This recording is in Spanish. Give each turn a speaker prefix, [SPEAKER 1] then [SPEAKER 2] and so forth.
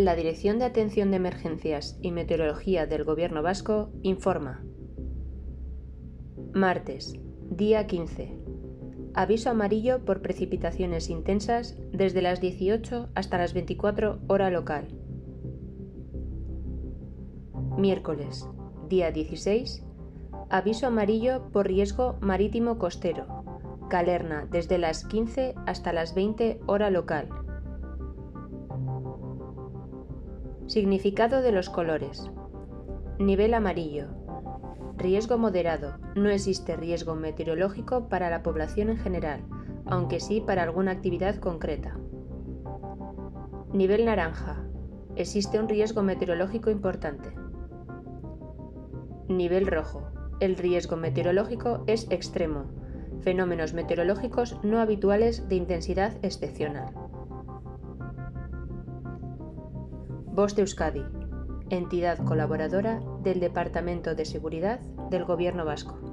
[SPEAKER 1] La Dirección de Atención de Emergencias y Meteorología del Gobierno Vasco informa. Martes, día 15. Aviso amarillo por precipitaciones intensas desde las 18 hasta las 24 hora local. Miércoles, día 16. Aviso amarillo por riesgo marítimo costero. Calerna desde las 15 hasta las 20 hora local. Significado de los colores. Nivel amarillo. Riesgo moderado. No existe riesgo meteorológico para la población en general, aunque sí para alguna actividad concreta. Nivel naranja. Existe un riesgo meteorológico importante. Nivel rojo. El riesgo meteorológico es extremo. Fenómenos meteorológicos no habituales de intensidad excepcional. Voz de Euskadi, entidad colaboradora del Departamento de Seguridad del Gobierno Vasco.